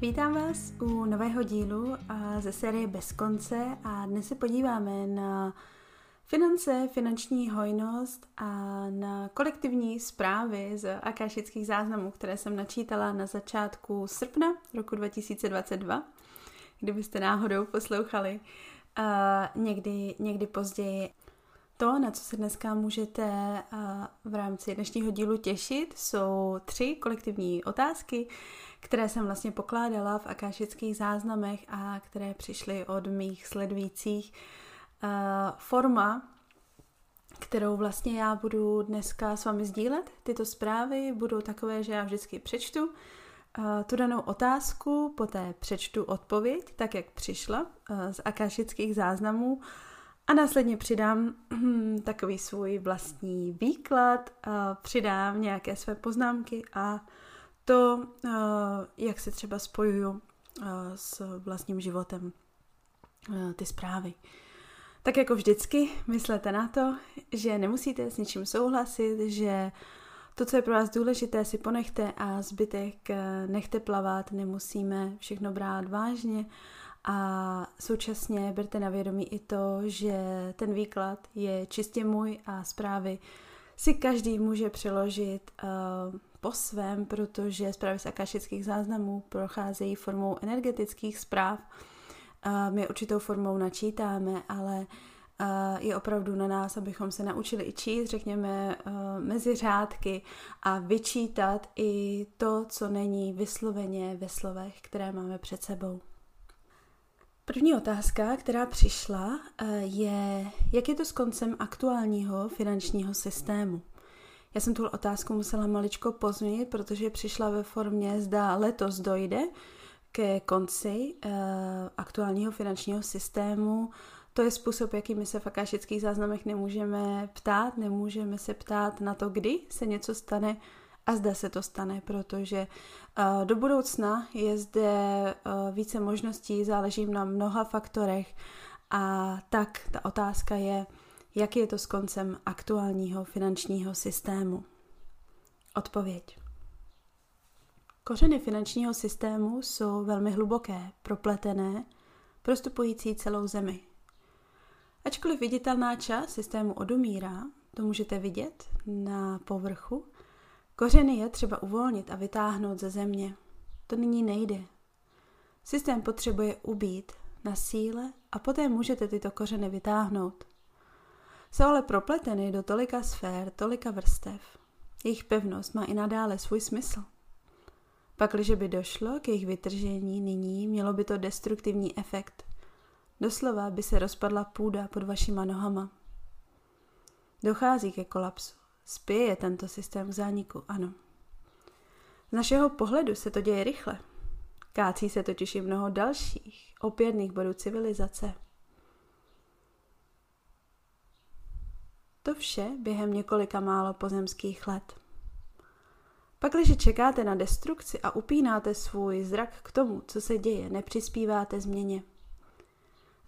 Vítám vás u nového dílu ze série Bez konce a dnes se podíváme na finance, finanční hojnost a na kolektivní zprávy z akášických záznamů, které jsem načítala na začátku srpna roku 2022, kdybyste náhodou poslouchali uh, někdy, někdy později. To, na co se dneska můžete uh, v rámci dnešního dílu těšit, jsou tři kolektivní otázky, které jsem vlastně pokládala v akášických záznamech a které přišly od mých sledujících. Uh, forma, kterou vlastně já budu dneska s vámi sdílet, tyto zprávy budou takové, že já vždycky přečtu uh, tu danou otázku, poté přečtu odpověď, tak jak přišla z akášických záznamů a následně přidám hm, takový svůj vlastní výklad, přidám nějaké své poznámky a to, eh, jak se třeba spojuju eh, s vlastním životem, eh, ty zprávy. Tak jako vždycky, myslete na to, že nemusíte s ničím souhlasit, že to, co je pro vás důležité, si ponechte a zbytek nechte plavat, nemusíme všechno brát vážně a současně berte na vědomí i to, že ten výklad je čistě můj a zprávy si každý může přeložit uh, po svém, protože zprávy z akašických záznamů procházejí formou energetických zpráv. Uh, my určitou formou načítáme, ale uh, je opravdu na nás, abychom se naučili i číst, řekněme, mezi řádky a vyčítat i to, co není vysloveně ve slovech, které máme před sebou. První otázka, která přišla, je, jak je to s koncem aktuálního finančního systému. Já jsem tu otázku musela maličko pozměnit, protože přišla ve formě, zda letos dojde ke konci uh, aktuálního finančního systému. To je způsob, jaký my se v akášických záznamech nemůžeme ptát, nemůžeme se ptát na to, kdy se něco stane a zda se to stane, protože uh, do budoucna je zde uh, více možností, záleží na mnoha faktorech a tak ta otázka je, jak je to s koncem aktuálního finančního systému? Odpověď. Kořeny finančního systému jsou velmi hluboké, propletené, prostupující celou zemi. Ačkoliv viditelná část systému odumírá, to můžete vidět na povrchu, kořeny je třeba uvolnit a vytáhnout ze země. To nyní nejde. Systém potřebuje ubít na síle a poté můžete tyto kořeny vytáhnout jsou ale propleteny do tolika sfér, tolika vrstev. Jejich pevnost má i nadále svůj smysl. Pakliže by došlo k jejich vytržení nyní, mělo by to destruktivní efekt. Doslova by se rozpadla půda pod vašima nohama. Dochází ke kolapsu. Spěje tento systém k zániku, ano. Z našeho pohledu se to děje rychle. Kácí se totiž i mnoho dalších opěrných bodů civilizace – To vše během několika málo pozemských let. Pak, když čekáte na destrukci a upínáte svůj zrak k tomu, co se děje, nepřispíváte změně.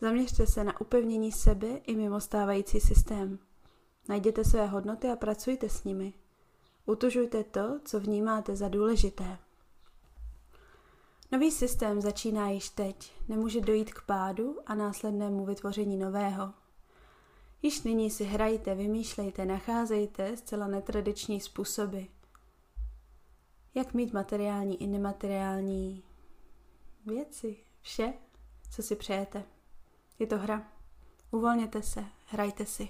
Zaměřte se na upevnění sebe i mimo stávající systém. Najděte své hodnoty a pracujte s nimi. Utužujte to, co vnímáte za důležité. Nový systém začíná již teď, nemůže dojít k pádu a následnému vytvoření nového. Již nyní si hrajte, vymýšlejte, nacházejte zcela netradiční způsoby. Jak mít materiální i nemateriální věci, vše, co si přejete. Je to hra. Uvolněte se, hrajte si.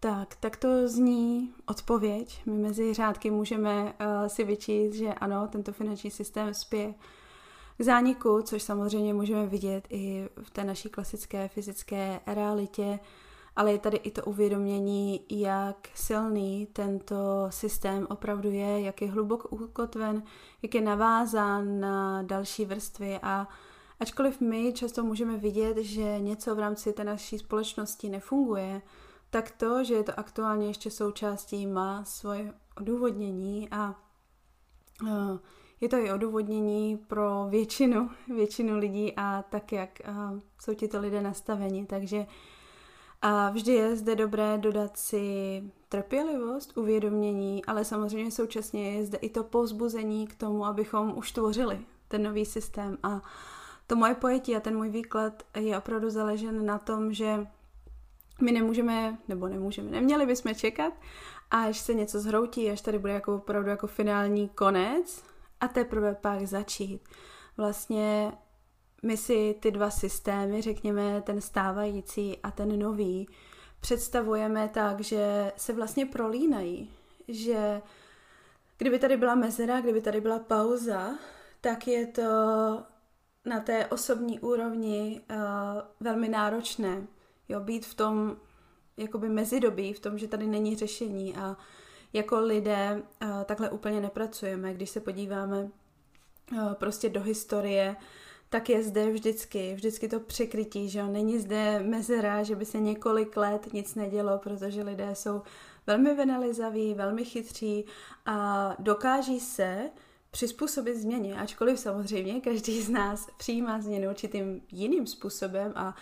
Tak, tak to zní odpověď. My mezi řádky můžeme uh, si vyčíst, že ano, tento finanční systém spěje k zániku, což samozřejmě můžeme vidět i v té naší klasické fyzické realitě ale je tady i to uvědomění, jak silný tento systém opravdu je, jak je hluboko ukotven, jak je navázán na další vrstvy a ačkoliv my často můžeme vidět, že něco v rámci té naší společnosti nefunguje, tak to, že je to aktuálně ještě součástí, má svoje odůvodnění a uh, je to i odůvodnění pro většinu, většinu lidí a tak, jak uh, jsou tito lidé nastaveni. Takže a vždy je zde dobré dodat si trpělivost, uvědomění, ale samozřejmě současně je zde i to povzbuzení k tomu, abychom už tvořili ten nový systém a to moje pojetí a ten můj výklad je opravdu založen na tom, že my nemůžeme, nebo nemůžeme, neměli bychom čekat, až se něco zhroutí, až tady bude jako opravdu jako finální konec a teprve pak začít. Vlastně my si ty dva systémy, řekněme ten stávající a ten nový, představujeme tak, že se vlastně prolínají, že kdyby tady byla mezera, kdyby tady byla pauza, tak je to na té osobní úrovni uh, velmi náročné. Jo, být v tom jakoby mezidobí, v tom, že tady není řešení a jako lidé uh, takhle úplně nepracujeme. Když se podíváme uh, prostě do historie, tak je zde vždycky, vždycky to překrytí, že jo? Není zde mezera, že by se několik let nic nedělo, protože lidé jsou velmi venelizaví, velmi chytří a dokáží se přizpůsobit změně, ačkoliv samozřejmě každý z nás přijímá změnu určitým jiným způsobem a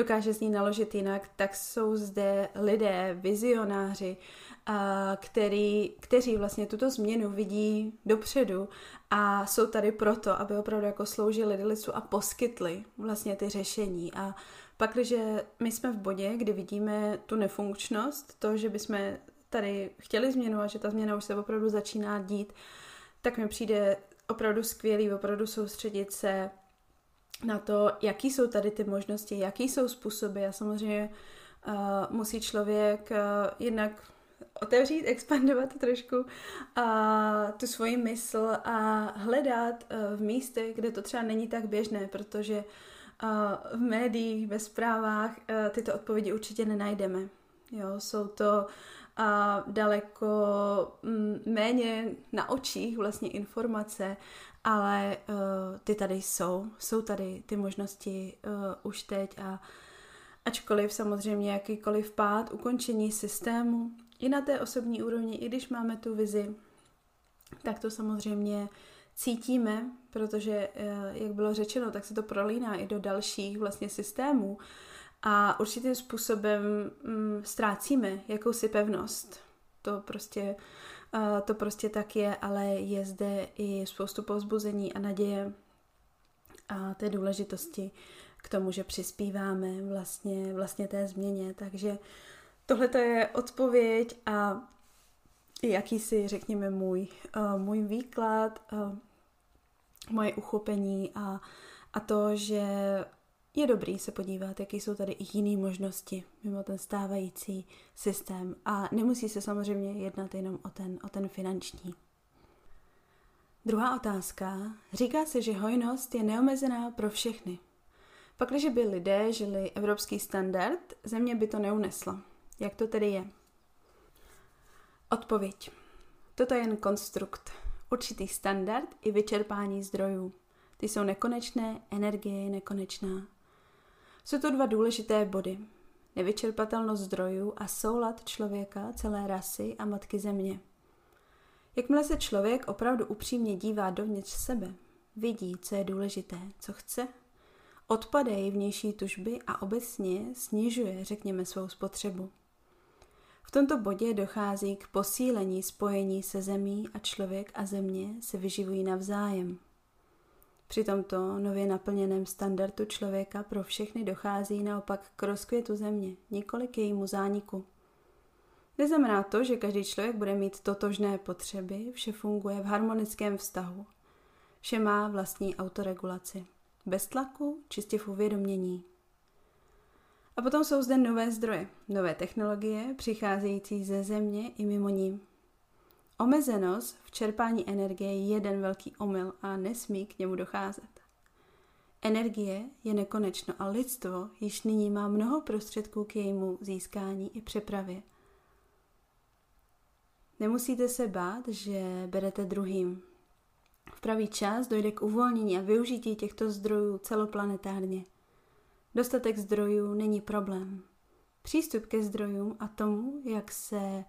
dokáže z ní naložit jinak, tak jsou zde lidé, vizionáři, který, kteří vlastně tuto změnu vidí dopředu a jsou tady proto, aby opravdu jako sloužili lidstvu a poskytli vlastně ty řešení. A pak, když my jsme v bodě, kdy vidíme tu nefunkčnost, to, že bychom tady chtěli změnu a že ta změna už se opravdu začíná dít, tak mi přijde opravdu skvělý, opravdu soustředit se na to, jaký jsou tady ty možnosti, jaký jsou způsoby a samozřejmě uh, musí člověk uh, jednak otevřít, expandovat trošku a tu svoji mysl a hledat uh, v místech, kde to třeba není tak běžné, protože uh, v médiích, ve zprávách uh, tyto odpovědi určitě nenajdeme. Jo, jsou to daleko mm, méně na očích vlastně informace, ale uh, ty tady jsou, jsou tady ty možnosti uh, už teď a ačkoliv samozřejmě jakýkoliv pád, ukončení systému, i na té osobní úrovni, i když máme tu vizi, tak to samozřejmě cítíme, protože, uh, jak bylo řečeno, tak se to prolíná i do dalších vlastně systémů a určitým způsobem mm, ztrácíme jakousi pevnost. To prostě, uh, to prostě tak je, ale je zde i spoustu povzbuzení a naděje a té důležitosti k tomu, že přispíváme vlastně, vlastně té změně. Takže tohle je odpověď a jakýsi, řekněme, můj, uh, můj výklad, uh, moje uchopení a, a to, že je dobrý se podívat, jaké jsou tady i jiné možnosti mimo ten stávající systém a nemusí se samozřejmě jednat jenom o ten, o ten finanční. Druhá otázka. Říká se, že hojnost je neomezená pro všechny. Pak, když by lidé žili evropský standard, země by to neunesla. Jak to tedy je? Odpověď. Toto je jen konstrukt, určitý standard i vyčerpání zdrojů. Ty jsou nekonečné, energie je nekonečná. Jsou to dva důležité body. Nevyčerpatelnost zdrojů a soulad člověka, celé rasy a matky země. Jakmile se člověk opravdu upřímně dívá dovnitř sebe, vidí, co je důležité, co chce, odpadají vnější tužby a obecně snižuje, řekněme, svou spotřebu. V tomto bodě dochází k posílení spojení se zemí a člověk a země se vyživují navzájem. Při tomto nově naplněném standardu člověka pro všechny dochází naopak k rozkvětu země, nikoli k jejímu zániku. Neznamená to, že každý člověk bude mít totožné potřeby, vše funguje v harmonickém vztahu. Vše má vlastní autoregulaci. Bez tlaku, čistě v uvědomění. A potom jsou zde nové zdroje, nové technologie, přicházející ze země i mimo ní. Omezenost v čerpání energie je jeden velký omyl a nesmí k němu docházet. Energie je nekonečno a lidstvo již nyní má mnoho prostředků k jejímu získání i přepravě. Nemusíte se bát, že berete druhým. V pravý čas dojde k uvolnění a využití těchto zdrojů celoplanetárně. Dostatek zdrojů není problém. Přístup ke zdrojům a tomu, jak se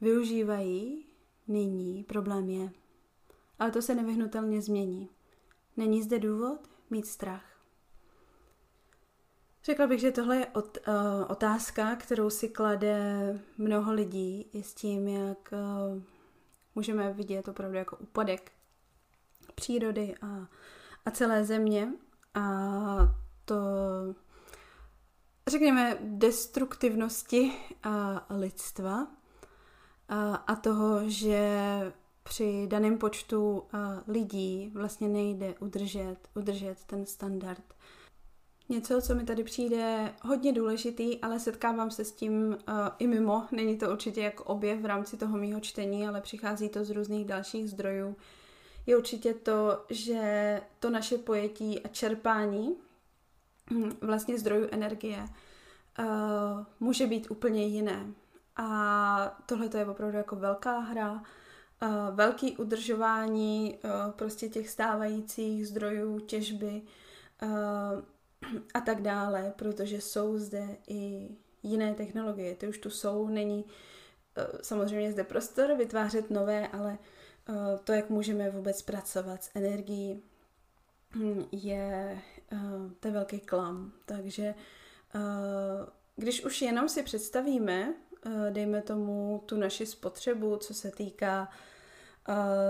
využívají, nyní problém je. Ale to se nevyhnutelně změní. Není zde důvod mít strach. Řekla bych, že tohle je ot, uh, otázka, kterou si klade mnoho lidí i s tím, jak uh, můžeme vidět opravdu jako úpadek přírody a, a celé země a to řekněme destruktivnosti a lidstva a, toho, že při daném počtu lidí vlastně nejde udržet, udržet ten standard. Něco, co mi tady přijde hodně důležitý, ale setkávám se s tím uh, i mimo. Není to určitě jako objev v rámci toho mýho čtení, ale přichází to z různých dalších zdrojů. Je určitě to, že to naše pojetí a čerpání hm, vlastně zdrojů energie uh, může být úplně jiné. A tohle je opravdu jako velká hra, uh, velký udržování uh, prostě těch stávajících zdrojů těžby, uh, a tak dále, protože jsou zde i jiné technologie. Ty už tu jsou, není eh, samozřejmě zde prostor vytvářet nové, ale eh, to, jak můžeme vůbec pracovat s energií, hm, je eh, to velký klam. Takže když už jenom si představíme, dejme tomu tu naši spotřebu, co se týká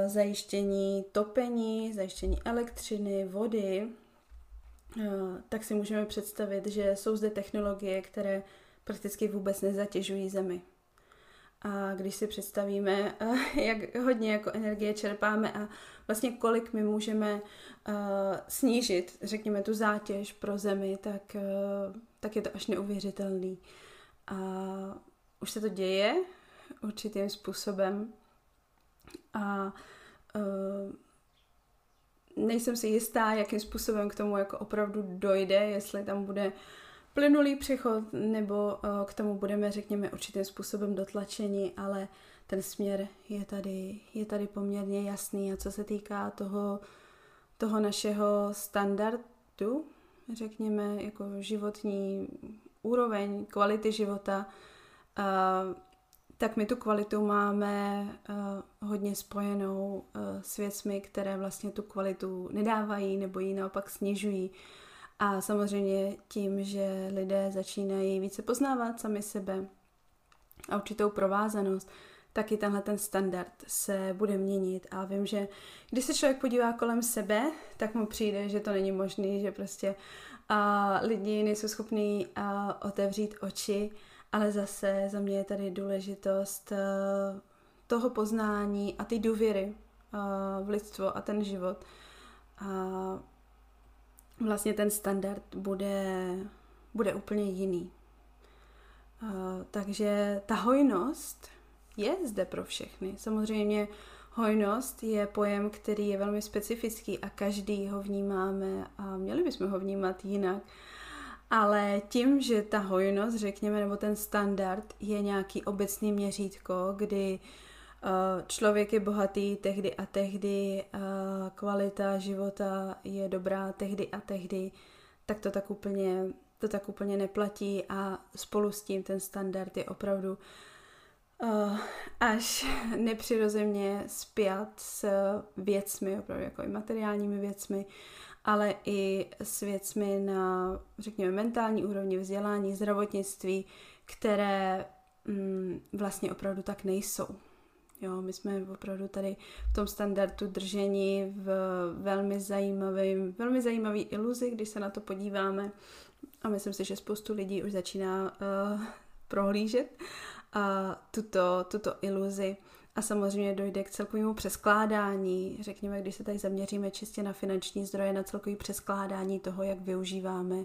zajištění topení, zajištění elektřiny, vody, Eh, tak si můžeme představit, že jsou zde technologie, které prakticky vůbec nezatěžují Zemi. A když si představíme, eh, jak hodně jako energie čerpáme a vlastně kolik my můžeme eh, snížit, řekněme, tu zátěž pro Zemi, tak, tak je to až neuvěřitelný. A už se to děje určitým způsobem. A nejsem si jistá, jakým způsobem k tomu jako opravdu dojde, jestli tam bude plynulý přechod, nebo eh, k tomu budeme, řekněme, určitým způsobem dotlačeni, ale ten směr je tady, je tady poměrně jasný. A co se týká toho, toho našeho standardu, řekněme, jako životní úroveň, kvality života, tak my tu kvalitu máme hodně spojenou s věcmi, které vlastně tu kvalitu nedávají nebo ji naopak snižují. A samozřejmě tím, že lidé začínají více poznávat sami sebe a určitou provázanost, tak i tenhle ten standard se bude měnit. A vím, že když se člověk podívá kolem sebe, tak mu přijde, že to není možné, že prostě uh, lidi nejsou schopní uh, otevřít oči ale zase za mě je tady důležitost eh, toho poznání a ty důvěry eh, v lidstvo a ten život. A vlastně ten standard bude, bude úplně jiný. Eh, takže ta hojnost je zde pro všechny. Samozřejmě hojnost je pojem, který je velmi specifický a každý ho vnímáme a měli bychom ho vnímat jinak. Ale tím, že ta hojnost, řekněme, nebo ten standard je nějaký obecný měřítko, kdy uh, člověk je bohatý tehdy a tehdy, uh, kvalita života je dobrá tehdy a tehdy, tak to tak úplně, to tak úplně neplatí a spolu s tím ten standard je opravdu uh, až nepřirozeně spjat s věcmi, opravdu jako i materiálními věcmi, ale i s věcmi na, řekněme, mentální úrovni, vzdělání, zdravotnictví, které mm, vlastně opravdu tak nejsou. Jo, my jsme opravdu tady v tom standardu držení v velmi zajímavý, velmi zajímavý iluzi, když se na to podíváme. A myslím si, že spoustu lidí už začíná uh, prohlížet uh, tuto, tuto iluzi a samozřejmě dojde k celkovému přeskládání, řekněme, když se tady zaměříme čistě na finanční zdroje, na celkový přeskládání toho, jak využíváme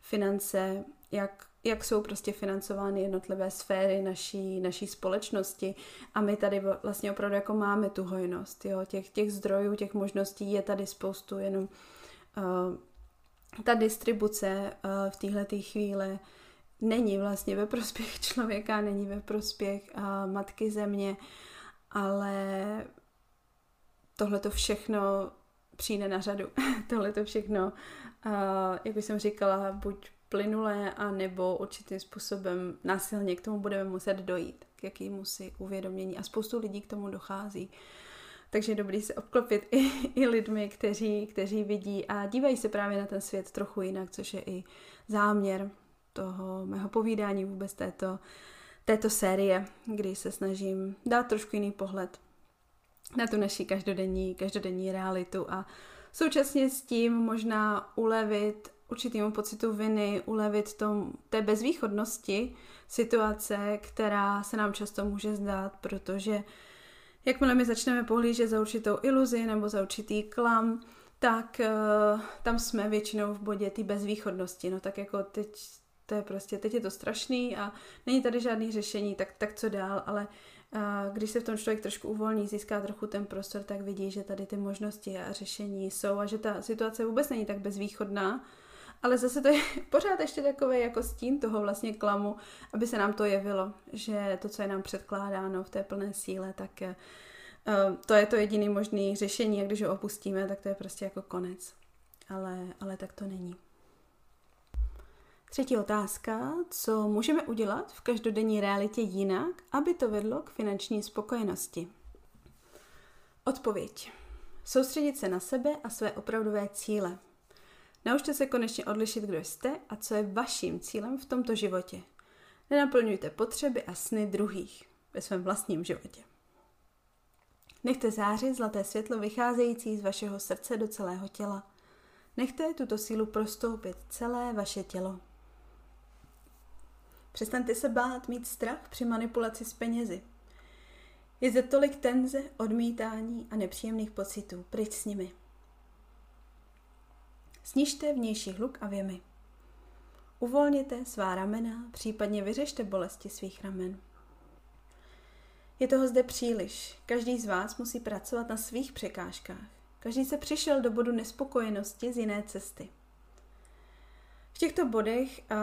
finance, jak, jak jsou prostě financovány jednotlivé sféry naší, naší společnosti. A my tady vlastně opravdu jako máme tu hojnost, jo, těch, těch zdrojů, těch možností je tady spoustu, jenom uh, ta distribuce uh, v téhle chvíli není vlastně ve prospěch člověka, není ve prospěch uh, matky země, ale tohle to všechno přijde na řadu. tohle to všechno, uh, jak už jsem říkala, buď plynulé, a nebo určitým způsobem násilně k tomu budeme muset dojít, k jakýmu si uvědomění. A spoustu lidí k tomu dochází. Takže je dobrý se obklopit i, i lidmi, kteří, kteří vidí a dívají se právě na ten svět trochu jinak, což je i záměr toho mého povídání vůbec této této série, kdy se snažím dát trošku jiný pohled na tu naši každodenní, každodenní realitu a současně s tím možná ulevit určitýmu pocitu viny, ulevit tom, té bezvýchodnosti situace, která se nám často může zdát, protože jakmile my začneme pohlížet za určitou iluzi nebo za určitý klam, tak uh, tam jsme většinou v bodě té bezvýchodnosti. No tak jako teď to je prostě, teď je to strašný a není tady žádný řešení, tak, tak co dál, ale uh, když se v tom člověk trošku uvolní, získá trochu ten prostor, tak vidí, že tady ty možnosti a řešení jsou a že ta situace vůbec není tak bezvýchodná, ale zase to je pořád ještě takové jako stín toho vlastně klamu, aby se nám to jevilo, že to, co je nám předkládáno v té plné síle, tak uh, to je to jediný možný řešení a když ho opustíme, tak to je prostě jako konec. Ale, ale tak to není. Třetí otázka. Co můžeme udělat v každodenní realitě jinak, aby to vedlo k finanční spokojenosti? Odpověď. Soustředit se na sebe a své opravdové cíle. Naučte se konečně odlišit, kdo jste a co je vaším cílem v tomto životě. Nenaplňujte potřeby a sny druhých ve svém vlastním životě. Nechte zářit zlaté světlo vycházející z vašeho srdce do celého těla. Nechte tuto sílu prostoupit celé vaše tělo. Přestaňte se bát mít strach při manipulaci s penězi. Je zde tolik tenze, odmítání a nepříjemných pocitů. Pryč s nimi. Snižte vnější hluk a věmy. Uvolněte svá ramena, případně vyřešte bolesti svých ramen. Je toho zde příliš. Každý z vás musí pracovat na svých překážkách. Každý se přišel do bodu nespokojenosti z jiné cesty. V těchto bodech uh,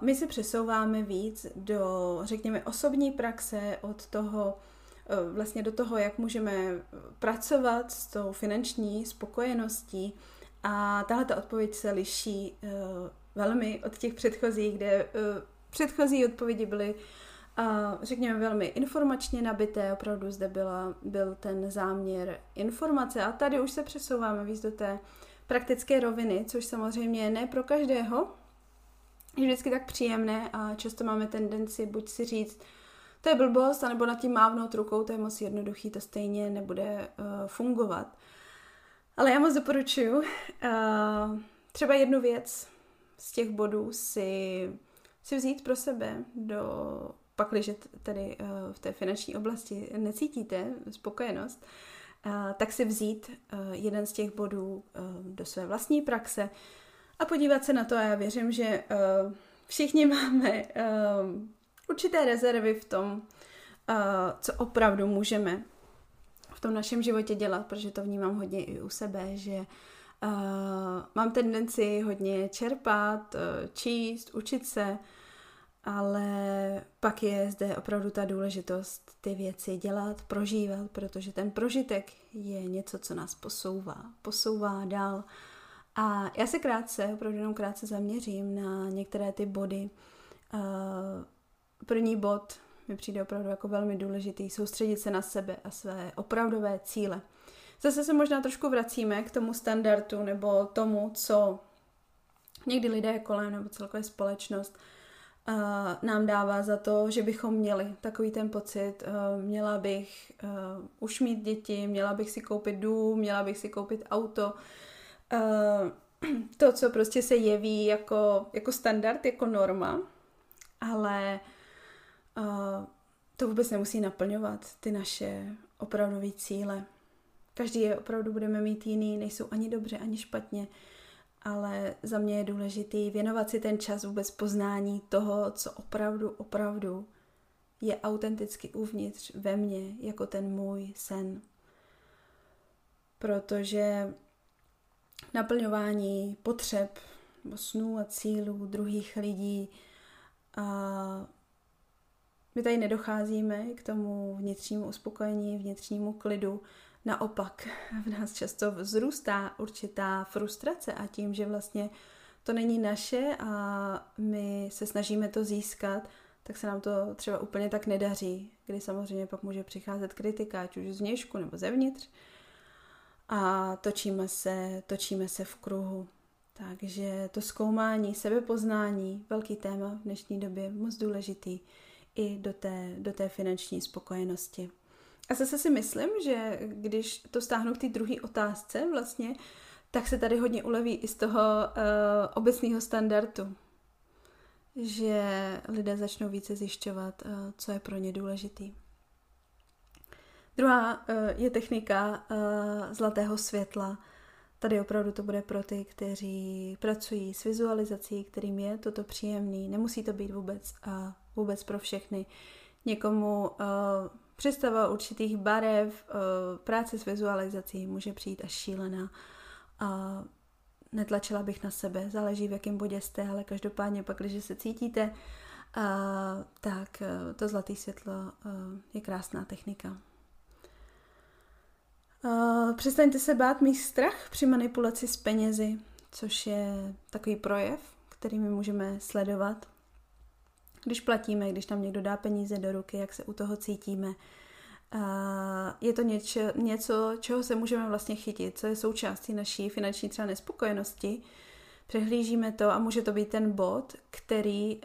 my se přesouváme víc do, řekněme, osobní praxe, od toho, uh, vlastně do toho, jak můžeme pracovat s tou finanční spokojeností, a tahle ta odpověď se liší uh, velmi od těch předchozích, kde předchozí odpovědi byly, řekněme, velmi informačně nabité, opravdu zde byla, byl ten záměr informace. A tady už se přesouváme víc do té praktické roviny, což samozřejmě ne pro každého je vždycky tak příjemné a často máme tendenci buď si říct, to je blbost, anebo nad tím mávnout rukou, to je moc jednoduchý, to stejně nebude uh, fungovat. Ale já moc doporučuji uh, třeba jednu věc z těch bodů si, si vzít pro sebe do pak, když tedy uh, v té finanční oblasti necítíte spokojenost, uh, tak si vzít uh, jeden z těch bodů uh, do své vlastní praxe a podívat se na to. A já věřím, že uh, všichni máme určité rezervy v tom, co opravdu můžeme tom našem životě dělat, protože to vnímám hodně i u sebe, že mám tendenci hodně čerpat, číst, učit se, ale pak je zde opravdu ta důležitost ty věci dělat, prožívat, protože ten prožitek je něco, co nás posouvá, posouvá dál. A já se krátce, opravdu jenom krátce zaměřím na některé ty body. První bod mi přijde opravdu jako velmi důležitý soustředit se na sebe a své opravdové cíle. Zase se možná trošku vracíme k tomu standardu nebo tomu, co někdy lidé kolem nebo celkově společnost uh, nám dává za to, že bychom měli takový ten pocit, uh, měla bych uh, už mít děti, měla bych si koupit dům, měla bych si koupit auto. Uh, to, co prostě se jeví jako, jako standard, jako norma, ale to vůbec nemusí naplňovat ty naše opravdové cíle. Každý je opravdu budeme mít jiný, nejsou ani dobře, ani špatně, ale za mě je důležitý věnovat si ten čas vůbec poznání toho, co opravdu, opravdu je autenticky uvnitř ve mně, jako ten můj sen. Protože naplňování potřeb, snů a cílů druhých lidí a my tady nedocházíme k tomu vnitřnímu uspokojení, vnitřnímu klidu. Naopak v nás často vzrůstá určitá frustrace a tím, že vlastně to není naše a my se snažíme to získat, tak se nám to třeba úplně tak nedaří, kdy samozřejmě pak může přicházet kritika, ať už zvnějšku nebo zevnitř a točíme se, točíme se v kruhu. Takže to zkoumání, sebepoznání, velký téma v dnešní době, moc důležitý i do té, do té finanční spokojenosti. A zase si myslím, že když to stáhnu k té druhé otázce vlastně, tak se tady hodně uleví i z toho uh, obecného standardu, že lidé začnou více zjišťovat, uh, co je pro ně důležitý. Druhá uh, je technika uh, zlatého světla. Tady opravdu to bude pro ty, kteří pracují s vizualizací, kterým je toto příjemný. Nemusí to být vůbec, uh, vůbec pro všechny. Někomu uh, představa určitých barev, uh, práce s vizualizací může přijít až šílená. A netlačila bych na sebe, záleží v jakém bodě jste, ale každopádně pak, když se cítíte, uh, tak uh, to zlaté světlo je krásná technika. Přestaňte se bát mít strach při manipulaci s penězi, což je takový projev, který my můžeme sledovat. Když platíme, když nám někdo dá peníze do ruky, jak se u toho cítíme. Je to něč, něco, čeho se můžeme vlastně chytit, co je součástí naší finanční třeba nespokojenosti. Přehlížíme to a může to být ten bod, který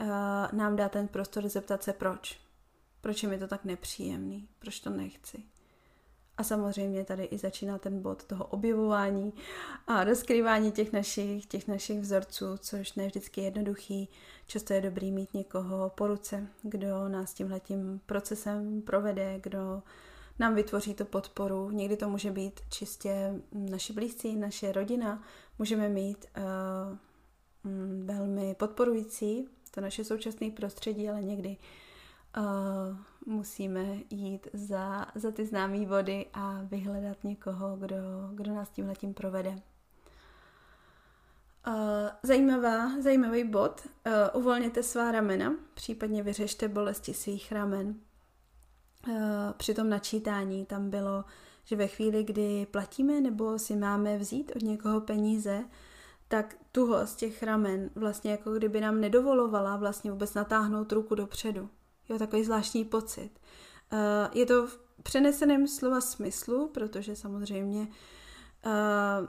nám dá ten prostor zeptat se proč. Proč je mi to tak nepříjemný? Proč to nechci? A samozřejmě tady i začíná ten bod toho objevování a rozkrývání těch našich, těch našich vzorců, což ne vždycky je jednoduchý. Často je dobrý mít někoho po ruce, kdo nás tímhletím procesem provede, kdo nám vytvoří tu podporu. Někdy to může být čistě naši blízcí, naše rodina. Můžeme mít uh, velmi podporující to naše současné prostředí, ale někdy uh, musíme jít za, za ty známé vody a vyhledat někoho, kdo, kdo nás tím provede. Uh, zajímavá, zajímavý bod. Uh, uvolněte svá ramena, případně vyřešte bolesti svých ramen. Uh, při tom načítání tam bylo, že ve chvíli, kdy platíme nebo si máme vzít od někoho peníze, tak tuhost těch ramen vlastně jako kdyby nám nedovolovala vlastně vůbec natáhnout ruku dopředu. Jo, takový zvláštní pocit. Uh, je to v přeneseném slova smyslu, protože samozřejmě uh,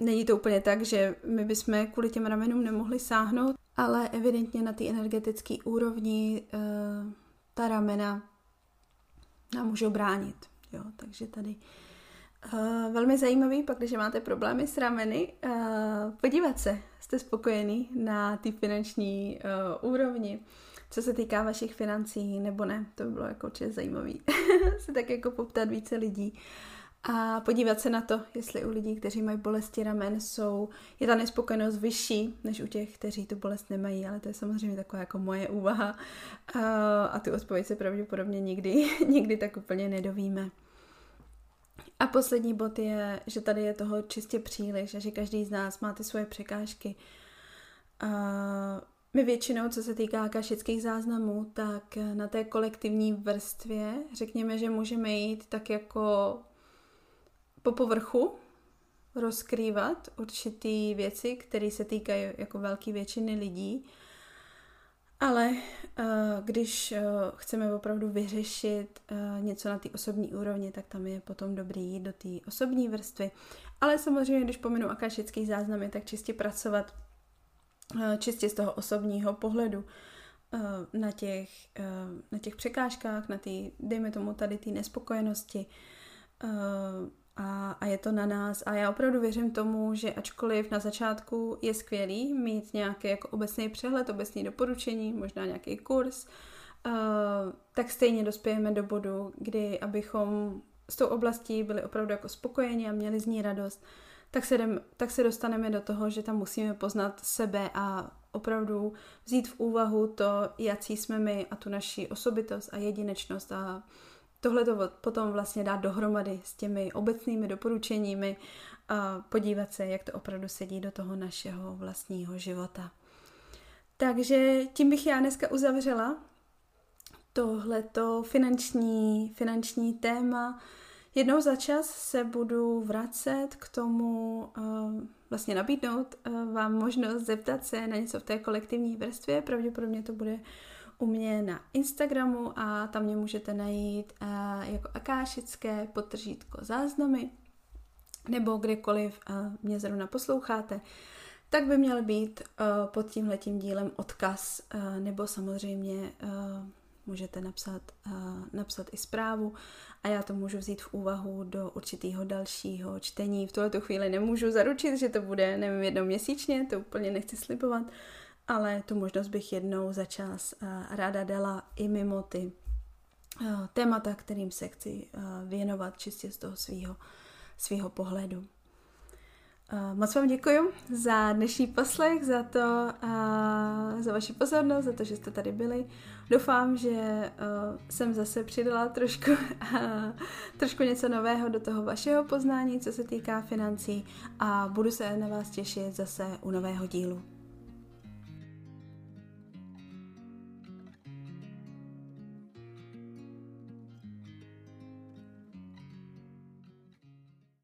není to úplně tak, že my bychom kvůli těm ramenům nemohli sáhnout, ale evidentně na té energetické úrovni uh, ta ramena nám můžou bránit. Jo, takže tady uh, velmi zajímavý, pak když máte problémy s rameny, uh, podívat se, jste spokojený na té finanční uh, úrovni co se týká vašich financí, nebo ne, to by bylo jako určitě zajímavé se tak jako poptat více lidí a podívat se na to, jestli u lidí, kteří mají bolesti ramen, jsou, je ta nespokojenost vyšší než u těch, kteří tu bolest nemají, ale to je samozřejmě taková jako moje úvaha a, a tu odpověď se pravděpodobně nikdy, nikdy tak úplně nedovíme. A poslední bod je, že tady je toho čistě příliš a že každý z nás má ty svoje překážky. A my většinou, co se týká kašických záznamů, tak na té kolektivní vrstvě, řekněme, že můžeme jít tak jako po povrchu, rozkrývat určitý věci, které se týkají jako velké většiny lidí. Ale uh, když uh, chceme opravdu vyřešit něco na té osobní úrovni, tak tam je potom dobrý jít do té osobní vrstvy. Ale samozřejmě, když pominu akašický záznamy, tak čistě pracovat Eh, čistě z toho osobního pohledu eh, na těch, eh, na těch překážkách, na ty, dejme tomu tady ty nespokojenosti a, a je to na nás. A já opravdu věřím tomu, že ačkoliv na začátku je skvělý mít nějaký jako obecný přehled, obecný doporučení, možná nějaký kurz, tak stejně dospějeme do bodu, kdy abychom s tou oblastí byli opravdu jako spokojeni a měli z ní radost, tak se, jdem, tak se dostaneme do toho, že tam musíme poznat sebe a opravdu vzít v úvahu to, jaký jsme my a tu naši osobitost a jedinečnost a tohle to potom vlastně dát dohromady s těmi obecnými doporučeními a podívat se, jak to opravdu sedí do toho našeho vlastního života. Takže tím bych já dneska uzavřela tohleto finanční, finanční téma. Jednou za čas se budu vracet k tomu, uh, vlastně nabídnout uh, vám možnost zeptat se na něco v té kolektivní vrstvě. Pravděpodobně to bude u mě na Instagramu a tam mě můžete najít uh, jako akášické potržítko záznamy nebo kdekoliv mě zrovna posloucháte, tak by měl být pod tímhletím dílem odkaz nebo samozřejmě můžete napsat, uh, napsat i zprávu a já to můžu vzít v úvahu do určitého dalšího čtení. V tuhle chvíli nemůžu zaručit, že to bude, nevím, jednou měsíčně, to úplně nechci slibovat, ale tu možnost bych jednou za čas uh, ráda dala i mimo ty uh, témata, kterým se chci věnovat čistě z toho svého svého pohledu. Moc vám děkuji za dnešní poslech, za to, za vaši pozornost, za to, že jste tady byli. Doufám, že uh, jsem zase přidala trošku, trošku něco nového do toho vašeho poznání, co se týká financí a budu se na vás těšit zase u nového dílu.